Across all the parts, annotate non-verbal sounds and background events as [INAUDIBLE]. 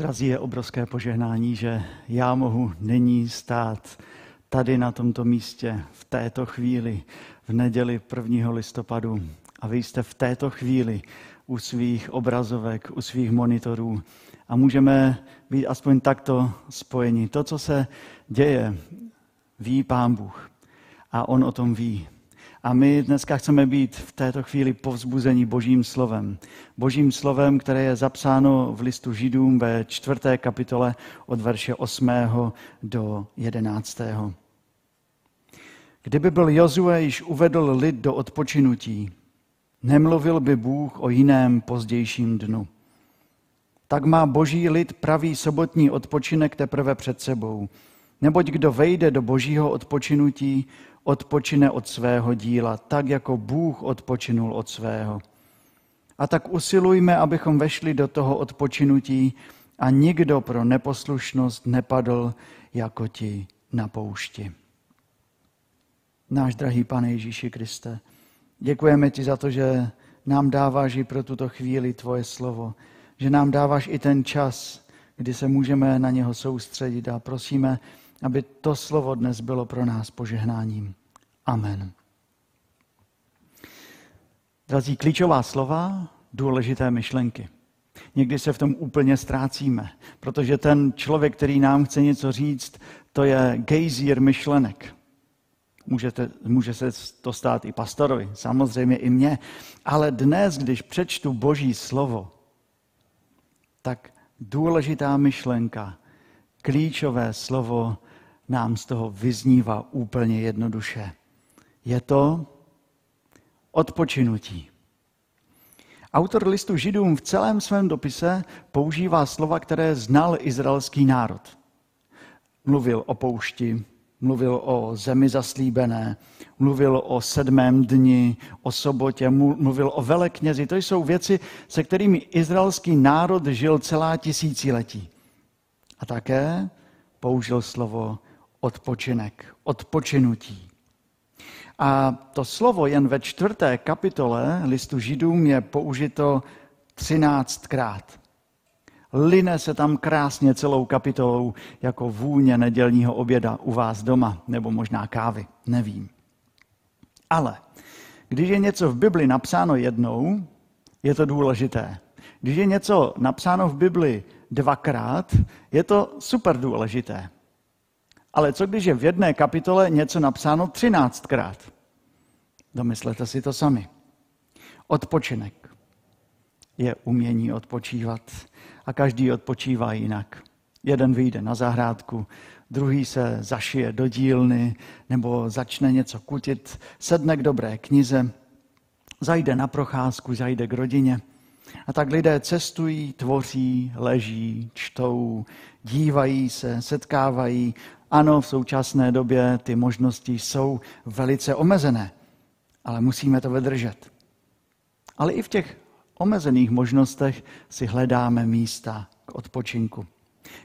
Drazí, je obrovské požehnání, že já mohu nyní stát tady na tomto místě v této chvíli, v neděli 1. listopadu. A vy jste v této chvíli u svých obrazovek, u svých monitorů a můžeme být aspoň takto spojeni. To, co se děje, ví Pán Bůh a On o tom ví. A my dneska chceme být v této chvíli povzbuzení Božím slovem. Božím slovem, které je zapsáno v listu Židům ve čtvrté kapitole od verše 8. do 11. Kdyby byl Jozue již uvedl lid do odpočinutí, nemluvil by Bůh o jiném pozdějším dnu. Tak má boží lid pravý sobotní odpočinek teprve před sebou. Neboť kdo vejde do božího odpočinutí, odpočine od svého díla, tak jako Bůh odpočinul od svého. A tak usilujme, abychom vešli do toho odpočinutí a nikdo pro neposlušnost nepadl jako ti na poušti. Náš drahý pane Ježíši Kriste, děkujeme ti za to, že nám dáváš i pro tuto chvíli tvoje slovo, že nám dáváš i ten čas, kdy se můžeme na něho soustředit a prosíme, aby to slovo dnes bylo pro nás požehnáním. Amen. Drazí, klíčová slova, důležité myšlenky. Někdy se v tom úplně ztrácíme, protože ten člověk, který nám chce něco říct, to je gejzír myšlenek. Můžete, může se to stát i pastorovi, samozřejmě i mně. Ale dnes, když přečtu Boží slovo, tak důležitá myšlenka, klíčové slovo nám z toho vyznívá úplně jednoduše. Je to odpočinutí. Autor listu Židům v celém svém dopise používá slova, které znal izraelský národ. Mluvil o poušti, mluvil o zemi zaslíbené, mluvil o sedmém dni, o sobotě, mluvil o veleknězi. To jsou věci, se kterými izraelský národ žil celá tisíciletí. A také použil slovo odpočinek, odpočinutí. A to slovo jen ve čtvrté kapitole listu Židům je použito třináctkrát. Line se tam krásně celou kapitolou jako vůně nedělního oběda u vás doma, nebo možná kávy, nevím. Ale když je něco v Bibli napsáno jednou, je to důležité. Když je něco napsáno v Bibli dvakrát, je to super důležité. Ale co když je v jedné kapitole něco napsáno třináctkrát? Domyslete si to sami. Odpočinek je umění odpočívat a každý odpočívá jinak. Jeden vyjde na zahrádku, druhý se zašije do dílny nebo začne něco kutit, sedne k dobré knize, zajde na procházku, zajde k rodině. A tak lidé cestují, tvoří, leží, čtou, dívají se, setkávají. Ano, v současné době ty možnosti jsou velice omezené, ale musíme to vydržet. Ale i v těch omezených možnostech si hledáme místa k odpočinku.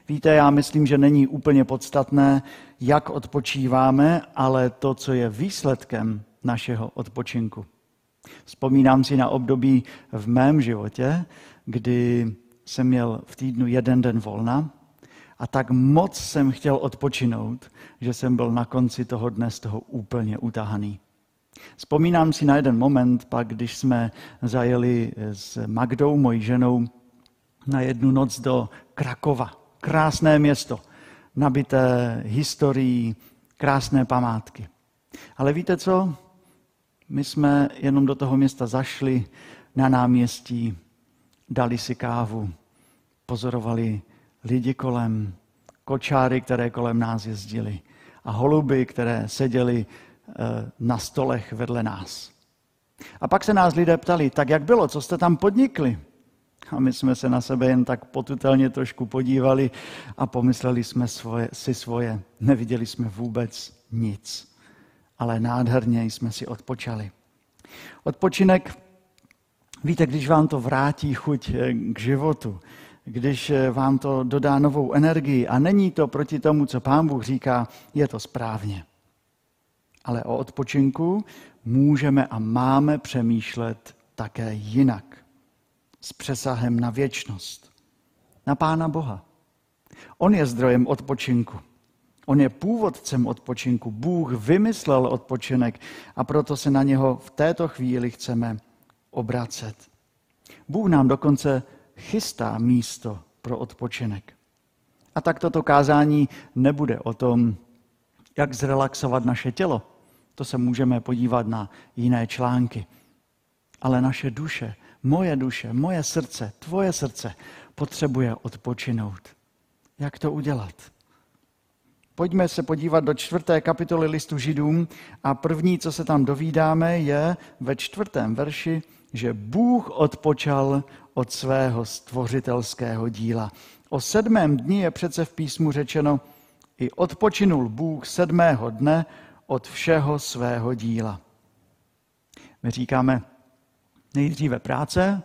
Víte, já myslím, že není úplně podstatné, jak odpočíváme, ale to, co je výsledkem našeho odpočinku. Vzpomínám si na období v mém životě, kdy jsem měl v týdnu jeden den volna a tak moc jsem chtěl odpočinout, že jsem byl na konci toho dne z toho úplně utahaný. Vzpomínám si na jeden moment, pak když jsme zajeli s Magdou, mojí ženou, na jednu noc do Krakova. Krásné město, nabité historií, krásné památky. Ale víte co? My jsme jenom do toho města zašli na náměstí, dali si kávu, pozorovali lidi kolem, kočáry, které kolem nás jezdili a holuby, které seděli eh, na stolech vedle nás. A pak se nás lidé ptali, tak jak bylo, co jste tam podnikli? A my jsme se na sebe jen tak potutelně trošku podívali a pomysleli jsme svoje, si svoje. Neviděli jsme vůbec nic, ale nádherně jsme si odpočali. Odpočinek, víte, když vám to vrátí chuť eh, k životu, když eh, vám to dodá novou energii a není to proti tomu, co pán Bůh říká, je to správně. Ale o odpočinku můžeme a máme přemýšlet také jinak, s přesahem na věčnost. na Pána Boha. On je zdrojem odpočinku. On je původcem odpočinku. Bůh vymyslel odpočinek a proto se na něho v této chvíli chceme obracet. Bůh nám dokonce chystá místo pro odpočinek. A tak toto kázání nebude o tom, jak zrelaxovat naše tělo. To se můžeme podívat na jiné články. Ale naše duše, moje duše, moje srdce, tvoje srdce potřebuje odpočinout. Jak to udělat? Pojďme se podívat do čtvrté kapitoly listu Židům a první, co se tam dovídáme, je ve čtvrtém verši, že Bůh odpočal od svého stvořitelského díla. O sedmém dni je přece v písmu řečeno, i odpočinul Bůh sedmého dne od všeho svého díla. My říkáme nejdříve práce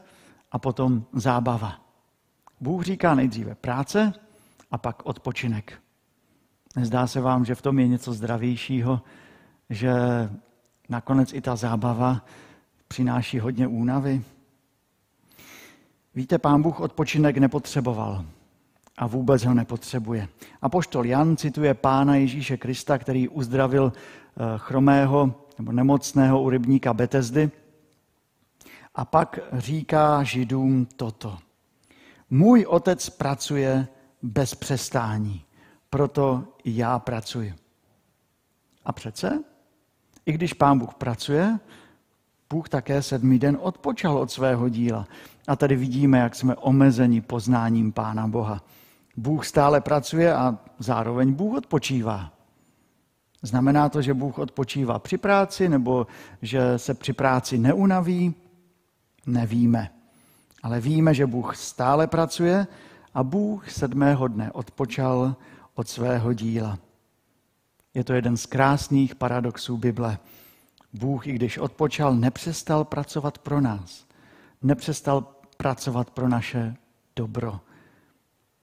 a potom zábava. Bůh říká nejdříve práce a pak odpočinek. Nezdá se vám, že v tom je něco zdravějšího, že nakonec i ta zábava přináší hodně únavy? Víte, pán Bůh odpočinek nepotřeboval a vůbec ho nepotřebuje. A poštol Jan cituje pána Ježíše Krista, který uzdravil eh, chromého nebo nemocného u rybníka Betesdy. A pak říká židům toto. Můj otec pracuje bez přestání, proto i já pracuji. A přece, i když pán Bůh pracuje, Bůh také sedmý den odpočal od svého díla. A tady vidíme, jak jsme omezeni poznáním Pána Boha. Bůh stále pracuje a zároveň Bůh odpočívá. Znamená to, že Bůh odpočívá při práci nebo že se při práci neunaví? Nevíme. Ale víme, že Bůh stále pracuje a Bůh sedmého dne odpočal od svého díla. Je to jeden z krásných paradoxů Bible. Bůh, i když odpočal, nepřestal pracovat pro nás. Nepřestal pracovat pro naše dobro.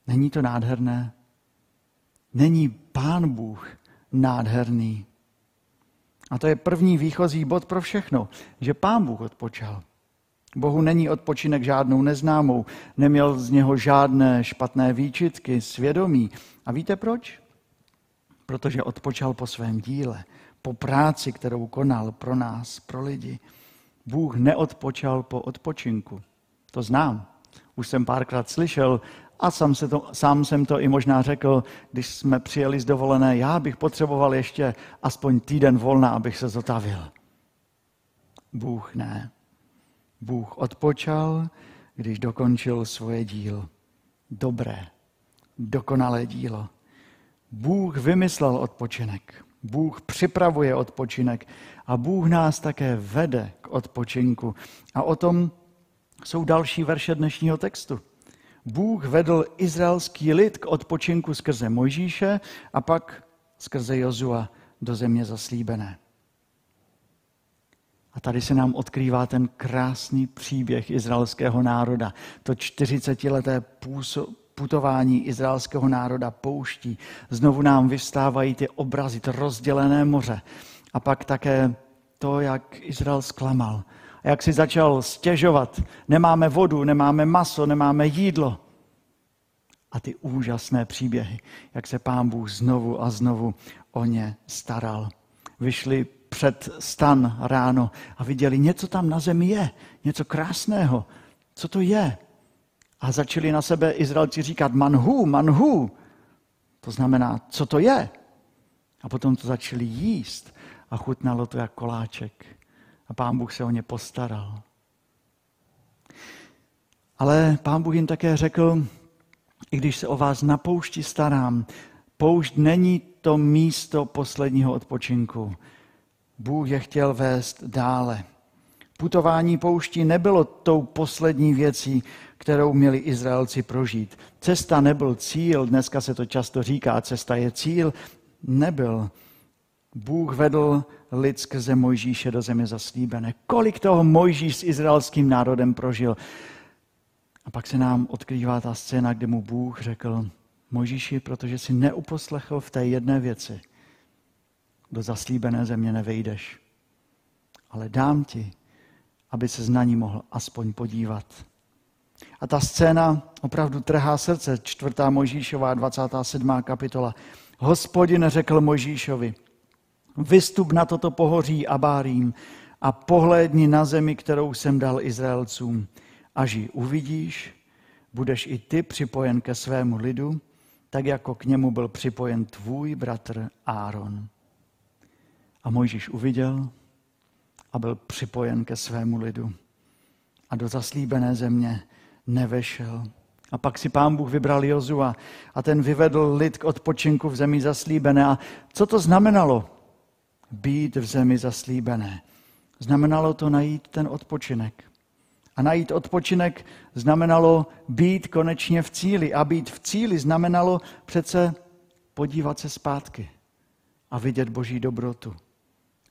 Není to nádherné? Není Pán Bůh nádherný? A to je první výchozí bod pro všechno, že Pán Bůh odpočal. Bohu není odpočinek žádnou neznámou, neměl z něho žádné špatné výčitky, svědomí. A víte proč? Protože odpočal po svém díle, po práci, kterou konal pro nás, pro lidi. Bůh neodpočal po odpočinku. To znám. Už jsem párkrát slyšel a sám, se to, sám jsem to i možná řekl, když jsme přijeli z dovolené, já bych potřeboval ještě aspoň týden volna, abych se zotavil. Bůh ne. Bůh odpočal, když dokončil svoje dílo. Dobré, dokonalé dílo. Bůh vymyslel odpočinek. Bůh připravuje odpočinek a Bůh nás také vede k odpočinku. A o tom jsou další verše dnešního textu. Bůh vedl izraelský lid k odpočinku skrze Mojžíše a pak skrze Jozua do země zaslíbené. A tady se nám odkrývá ten krásný příběh izraelského národa. To 40-leté putování izraelského národa pouští. Znovu nám vystávají ty obrazy, to rozdělené moře. A pak také to, jak Izrael zklamal. A jak si začal stěžovat. Nemáme vodu, nemáme maso, nemáme jídlo. A ty úžasné příběhy, jak se pán Bůh znovu a znovu o ně staral. Vyšli před stan ráno a viděli, něco tam na zemi je, něco krásného. Co to je? A začali na sebe Izraelci říkat manhu, manhu. To znamená, co to je? A potom to začali jíst a chutnalo to jak koláček. A pán Bůh se o ně postaral. Ale pán Bůh jim také řekl, i když se o vás na poušti starám, poušť není to místo posledního odpočinku. Bůh je chtěl vést dále. Putování pouští nebylo tou poslední věcí, kterou měli Izraelci prožít. Cesta nebyl cíl, dneska se to často říká, cesta je cíl, nebyl. Bůh vedl lid skrze Mojžíše do země zaslíbené. Kolik toho Mojžíš s izraelským národem prožil. A pak se nám odkrývá ta scéna, kde mu Bůh řekl, Mojžíši, protože si neuposlechl v té jedné věci, do zaslíbené země nevejdeš. Ale dám ti, aby se na ní mohl aspoň podívat. A ta scéna opravdu trhá srdce. Čtvrtá Mojžíšová, 27. kapitola. Hospodin řekl Mojžíšovi, vystup na toto pohoří Abárím a pohlédni na zemi, kterou jsem dal Izraelcům. Až ji uvidíš, budeš i ty připojen ke svému lidu, tak jako k němu byl připojen tvůj bratr Áron. A Mojžíš uviděl a byl připojen ke svému lidu. A do zaslíbené země nevešel. A pak si pán Bůh vybral Jozua a ten vyvedl lid k odpočinku v zemi zaslíbené. A co to znamenalo? Být v zemi zaslíbené. Znamenalo to najít ten odpočinek. A najít odpočinek znamenalo být konečně v cíli. A být v cíli znamenalo přece podívat se zpátky a vidět Boží dobrotu.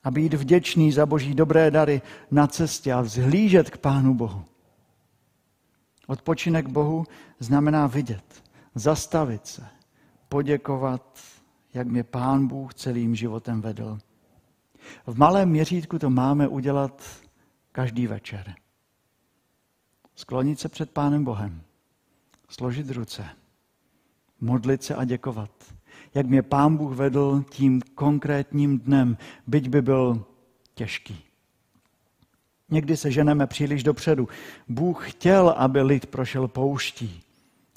A být vděčný za Boží dobré dary na cestě a vzhlížet k Pánu Bohu. Odpočinek Bohu znamená vidět, zastavit se, poděkovat, jak mě Pán Bůh celým životem vedl. V malém měřítku to máme udělat každý večer. Sklonit se před Pánem Bohem, složit ruce, modlit se a děkovat. Jak mě Pán Bůh vedl tím konkrétním dnem, byť by byl těžký. Někdy se ženeme příliš dopředu. Bůh chtěl, aby lid prošel pouští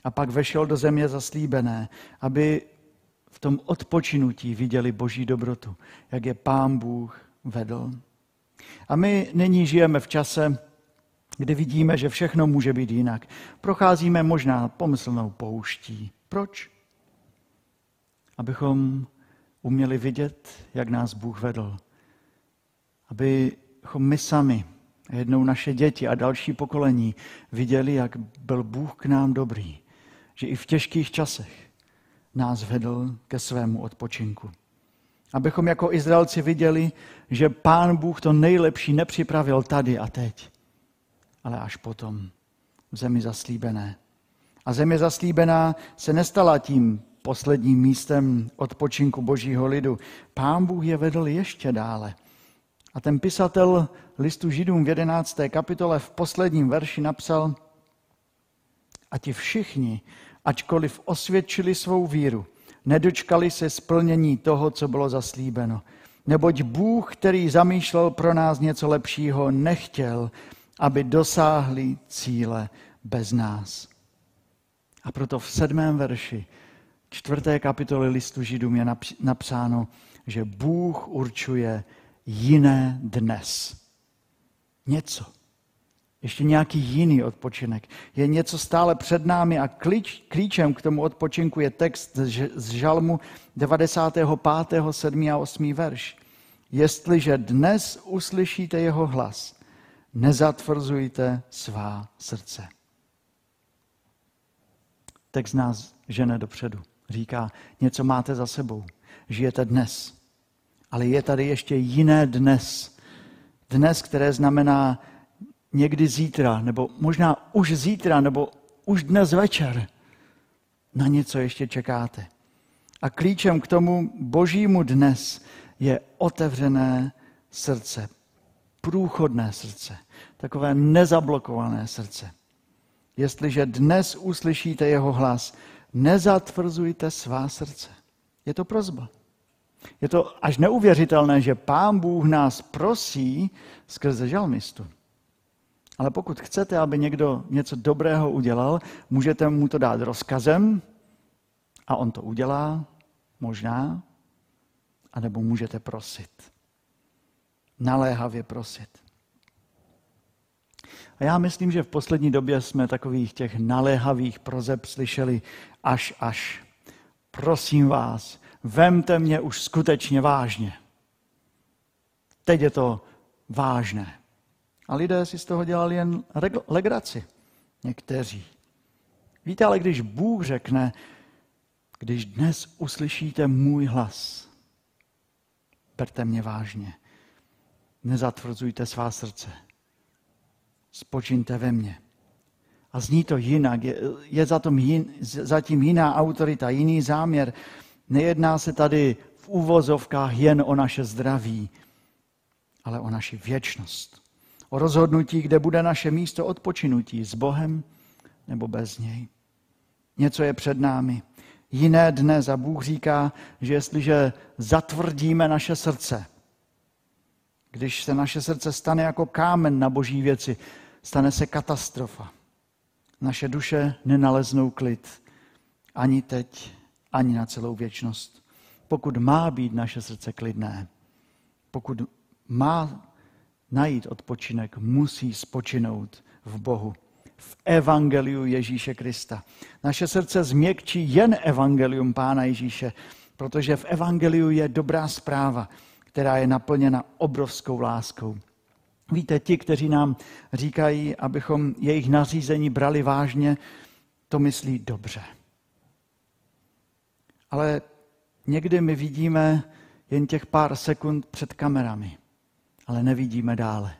a pak vešel do země zaslíbené, aby v tom odpočinutí viděli boží dobrotu, jak je pán Bůh vedl. A my nyní žijeme v čase, kdy vidíme, že všechno může být jinak. Procházíme možná pomyslnou pouští. Proč? Abychom uměli vidět, jak nás Bůh vedl. Abychom my sami jednou naše děti a další pokolení viděli, jak byl Bůh k nám dobrý, že i v těžkých časech nás vedl ke svému odpočinku. Abychom jako Izraelci viděli, že Pán Bůh to nejlepší nepřipravil tady a teď, ale až potom v zemi zaslíbené. A země zaslíbená se nestala tím posledním místem odpočinku božího lidu. Pán Bůh je vedl ještě dále. A ten pisatel listu Židům v 11. kapitole v posledním verši napsal, a ti všichni, ačkoliv osvědčili svou víru, nedočkali se splnění toho, co bylo zaslíbeno. Neboť Bůh, který zamýšlel pro nás něco lepšího, nechtěl, aby dosáhli cíle bez nás. A proto v sedmém verši čtvrté kapitoly listu Židům je napsáno, že Bůh určuje jiné dnes. Něco. Ještě nějaký jiný odpočinek. Je něco stále před námi a klíč, klíčem k tomu odpočinku je text z žalmu 95., 7. a 8. verš. Jestliže dnes uslyšíte jeho hlas, nezatvrzujte svá srdce. Text nás žene dopředu. Říká, něco máte za sebou. Žijete dnes. Ale je tady ještě jiné dnes. Dnes, které znamená někdy zítra, nebo možná už zítra, nebo už dnes večer. Na něco ještě čekáte. A klíčem k tomu božímu dnes je otevřené srdce, průchodné srdce, takové nezablokované srdce. Jestliže dnes uslyšíte jeho hlas, nezatvrzujte svá srdce. Je to prozba. Je to až neuvěřitelné, že Pán Bůh nás prosí skrze žalmistu. Ale pokud chcete, aby někdo něco dobrého udělal, můžete mu to dát rozkazem a on to udělá, možná, anebo můžete prosit. Naléhavě prosit. A já myslím, že v poslední době jsme takových těch naléhavých prozeb slyšeli až až. Prosím vás, vemte mě už skutečně vážně. Teď je to vážné. A lidé si z toho dělali jen legraci. Někteří. Víte, ale když Bůh řekne, když dnes uslyšíte můj hlas, berte mě vážně. Nezatvrzujte svá srdce. Spočiňte ve mně. A zní to jinak, je, je za tom jin, zatím jiná autorita, jiný záměr. Nejedná se tady v úvozovkách jen o naše zdraví, ale o naši věčnost. O rozhodnutí, kde bude naše místo odpočinutí s Bohem nebo bez něj. Něco je před námi. Jiné dne za Bůh říká, že jestliže zatvrdíme naše srdce, když se naše srdce stane jako kámen na boží věci, stane se katastrofa. Naše duše nenaleznou klid ani teď, ani na celou věčnost. Pokud má být naše srdce klidné, pokud má najít odpočinek, musí spočinout v Bohu, v evangeliu Ježíše Krista. Naše srdce změkčí jen evangelium Pána Ježíše, protože v evangeliu je dobrá zpráva, která je naplněna obrovskou láskou. Víte, ti, kteří nám říkají, abychom jejich nařízení brali vážně, to myslí dobře. Ale někdy my vidíme jen těch pár sekund před kamerami, ale nevidíme dále.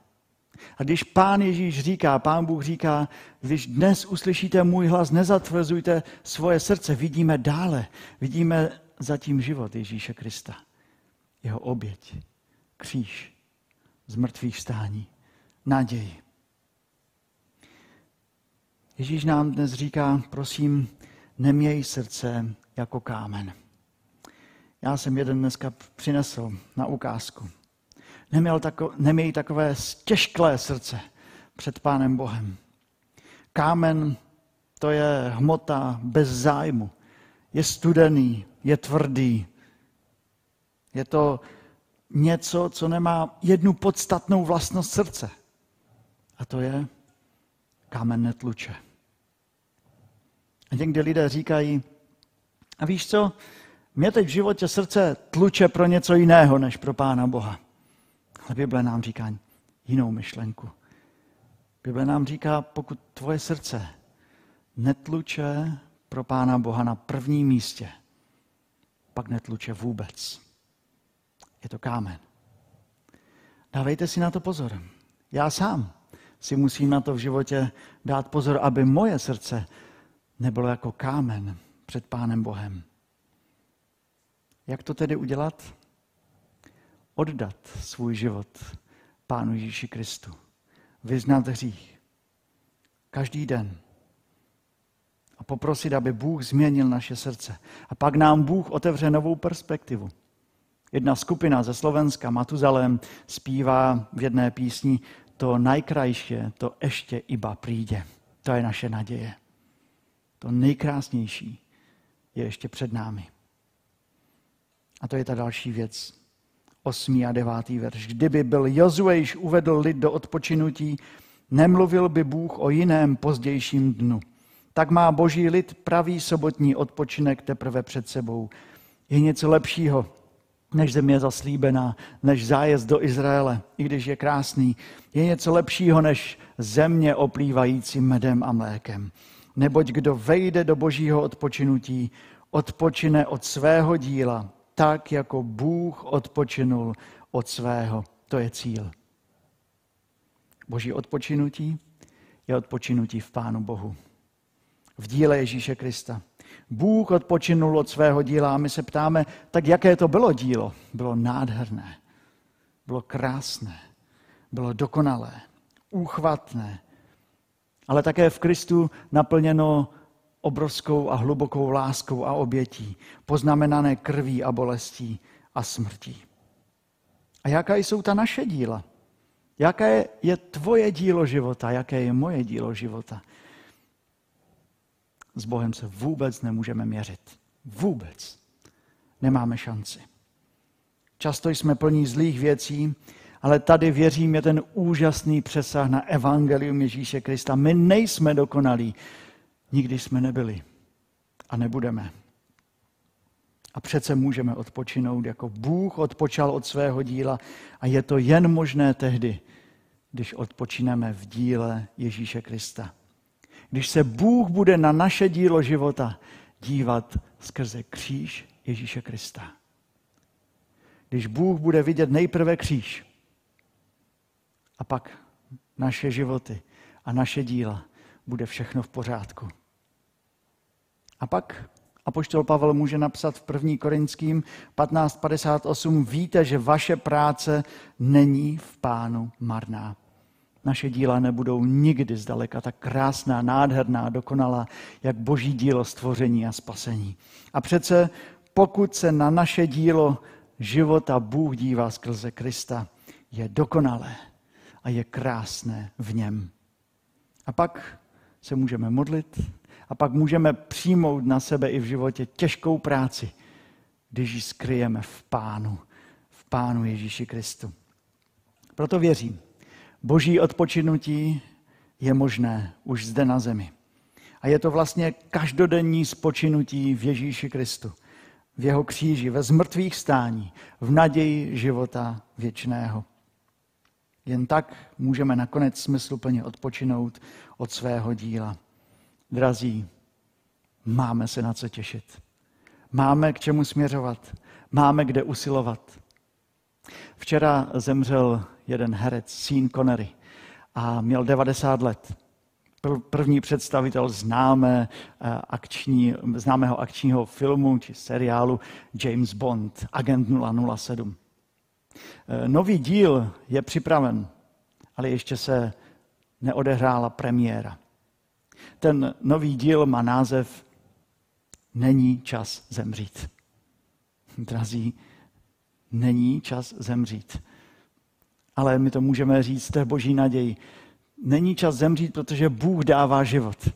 A když pán Ježíš říká, pán Bůh říká, když dnes uslyšíte můj hlas, nezatvrzujte svoje srdce, vidíme dále, vidíme zatím život Ježíše Krista, jeho oběť, kříž, zmrtvých stání, naději. Ježíš nám dnes říká, prosím, neměj srdce jako kámen. Já jsem jeden dneska přinesl na ukázku. Neměl tako, neměj takové těžklé srdce před Pánem Bohem. Kámen to je hmota bez zájmu. Je studený, je tvrdý. Je to něco, co nemá jednu podstatnou vlastnost srdce. A to je kámen netluče. A někdy lidé říkají, a víš co, mě teď v životě srdce tluče pro něco jiného, než pro Pána Boha. Ale Bible nám říká jinou myšlenku. Bible nám říká, pokud tvoje srdce netluče pro Pána Boha na prvním místě, pak netluče vůbec. Je to kámen. Dávejte si na to pozor. Já sám si musím na to v životě dát pozor, aby moje srdce nebylo jako kámen před Pánem Bohem. Jak to tedy udělat? Oddat svůj život Pánu Ježíši Kristu. Vyznat hřích. Každý den. A poprosit, aby Bůh změnil naše srdce. A pak nám Bůh otevře novou perspektivu. Jedna skupina ze Slovenska, Matuzalem, zpívá v jedné písni to nejkrajší, to ještě iba přijde. To je naše naděje. To nejkrásnější je ještě před námi. A to je ta další věc. Osmý a devátý verš. Kdyby byl Jozue již uvedl lid do odpočinutí, nemluvil by Bůh o jiném pozdějším dnu. Tak má boží lid pravý sobotní odpočinek teprve před sebou. Je něco lepšího, než země zaslíbená, než zájezd do Izraele, i když je krásný. Je něco lepšího, než země oplývající medem a mlékem. Neboť kdo vejde do božího odpočinutí, odpočine od svého díla, tak jako Bůh odpočinul od svého. To je cíl. Boží odpočinutí je odpočinutí v Pánu Bohu. V díle Ježíše Krista. Bůh odpočinul od svého díla a my se ptáme, tak jaké to bylo dílo? Bylo nádherné, bylo krásné, bylo dokonalé, úchvatné, ale také v Kristu naplněno obrovskou a hlubokou láskou a obětí, poznamenané krví a bolestí a smrtí. A jaká jsou ta naše díla? Jaké je tvoje dílo života? Jaké je moje dílo života? S Bohem se vůbec nemůžeme měřit. Vůbec. Nemáme šanci. Často jsme plní zlých věcí, ale tady věřím je ten úžasný přesah na evangelium Ježíše Krista. My nejsme dokonalí. Nikdy jsme nebyli a nebudeme. A přece můžeme odpočinout, jako Bůh odpočal od svého díla a je to jen možné tehdy, když odpočineme v díle Ježíše Krista. Když se Bůh bude na naše dílo života dívat skrze kříž Ježíše Krista. Když Bůh bude vidět nejprve kříž a pak naše životy a naše díla, bude všechno v pořádku. A pak Apoštol Pavel může napsat v 1. Korinským 15.58, víte, že vaše práce není v pánu marná. Naše díla nebudou nikdy zdaleka tak krásná, nádherná, dokonalá, jak boží dílo stvoření a spasení. A přece pokud se na naše dílo života Bůh dívá skrze Krista, je dokonalé a je krásné v něm. A pak se můžeme modlit a pak můžeme přijmout na sebe i v životě těžkou práci, když ji skryjeme v Pánu, v Pánu Ježíši Kristu. Proto věřím, boží odpočinutí je možné už zde na zemi. A je to vlastně každodenní spočinutí v Ježíši Kristu, v jeho kříži, ve zmrtvých stání, v naději života věčného. Jen tak můžeme nakonec smysluplně odpočinout od svého díla. Drazí, máme se na co těšit. Máme k čemu směřovat. Máme kde usilovat. Včera zemřel jeden herec, Sean Connery, a měl 90 let. První představitel známé eh, akční, známého akčního filmu či seriálu James Bond, Agent 007. Eh, nový díl je připraven, ale ještě se neodehrála premiéra. Ten nový díl má název Není čas zemřít. [LAUGHS] Drazí, není čas zemřít. Ale my to můžeme říct, to je boží naději. Není čas zemřít, protože Bůh dává život.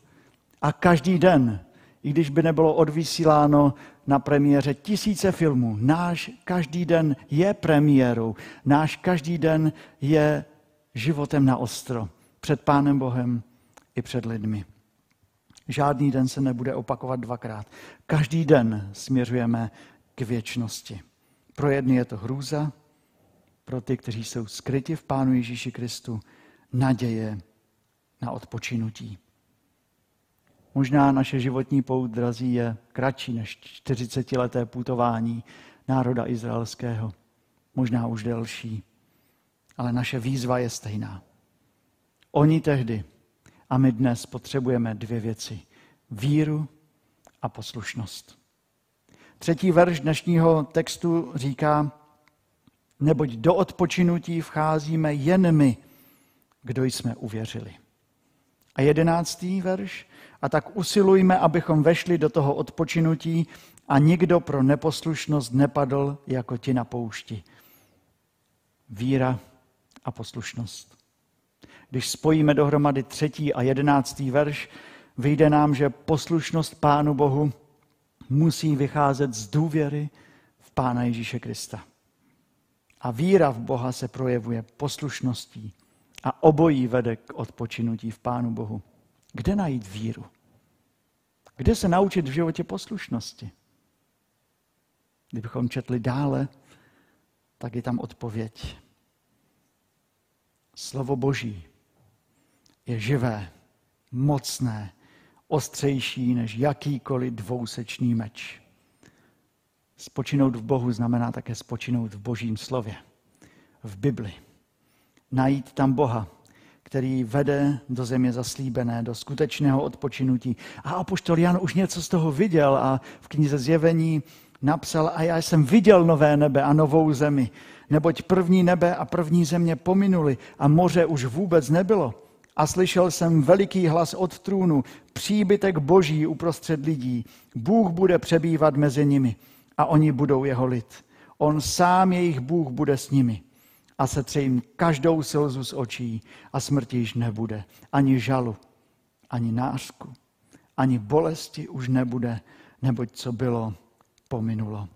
A každý den, i když by nebylo odvysíláno na premiéře tisíce filmů, náš každý den je premiérou. Náš každý den je životem na ostro. Před Pánem Bohem i před lidmi. Žádný den se nebude opakovat dvakrát. Každý den směřujeme k věčnosti. Pro jedny je to hrůza, pro ty, kteří jsou skryti v Pánu Ježíši Kristu, naděje na odpočinutí. Možná naše životní pout, drazí, je kratší než 40-leté putování národa izraelského. Možná už delší. Ale naše výzva je stejná. Oni tehdy a my dnes potřebujeme dvě věci. Víru a poslušnost. Třetí verš dnešního textu říká, neboť do odpočinutí vcházíme jen my, kdo jsme uvěřili. A jedenáctý verš, a tak usilujme, abychom vešli do toho odpočinutí a nikdo pro neposlušnost nepadl jako ti na poušti. Víra a poslušnost. Když spojíme dohromady třetí a jedenáctý verš, vyjde nám, že poslušnost Pánu Bohu musí vycházet z důvěry v Pána Ježíše Krista. A víra v Boha se projevuje poslušností a obojí vede k odpočinutí v Pánu Bohu. Kde najít víru? Kde se naučit v životě poslušnosti? Kdybychom četli dále, tak je tam odpověď. Slovo Boží je živé, mocné, ostřejší než jakýkoliv dvousečný meč. Spočinout v Bohu znamená také spočinout v Božím slově, v Bibli. Najít tam Boha, který vede do země zaslíbené, do skutečného odpočinutí. A apoštol Jan už něco z toho viděl a v knize Zjevení napsal, a já jsem viděl nové nebe a novou zemi, neboť první nebe a první země pominuli a moře už vůbec nebylo. A slyšel jsem veliký hlas od trůnu, příbytek boží uprostřed lidí. Bůh bude přebývat mezi nimi a oni budou jeho lid. On sám jejich Bůh bude s nimi a se jim každou slzu z očí a smrti již nebude. Ani žalu, ani nářku, ani bolesti už nebude, neboť co bylo, pominulo.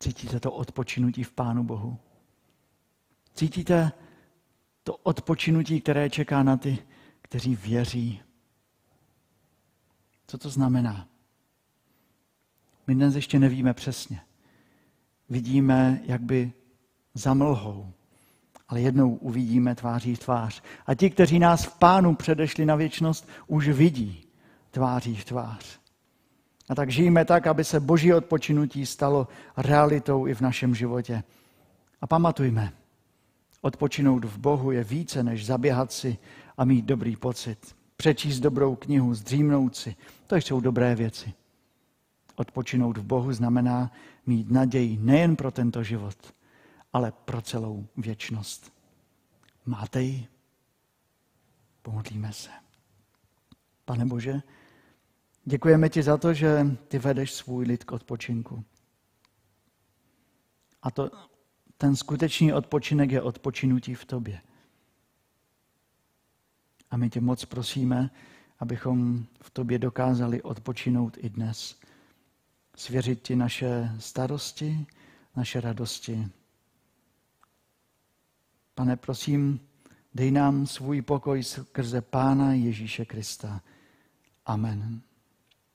Cítíte to odpočinutí v Pánu Bohu? Cítíte to odpočinutí, které čeká na ty, kteří věří? Co to znamená? My dnes ještě nevíme přesně. Vidíme, jak by zamlhou, ale jednou uvidíme tváří tvář. A ti, kteří nás v Pánu předešli na věčnost, už vidí tváří v tvář. A tak žijeme tak, aby se boží odpočinutí stalo realitou i v našem životě. A pamatujme, odpočinout v Bohu je více, než zaběhat si a mít dobrý pocit. Přečíst dobrou knihu, zdřímnout si, to jsou dobré věci. Odpočinout v Bohu znamená mít naději nejen pro tento život, ale pro celou věčnost. Máte ji? Pomodlíme se. Pane Bože, děkujeme ti za to, že ty vedeš svůj lid k odpočinku. A to, ten skutečný odpočinek je odpočinutí v tobě. A my tě moc prosíme, abychom v tobě dokázali odpočinout i dnes. Svěřit ti naše starosti, naše radosti. Pane, prosím, dej nám svůj pokoj skrze Pána Ježíše Krista. Amen.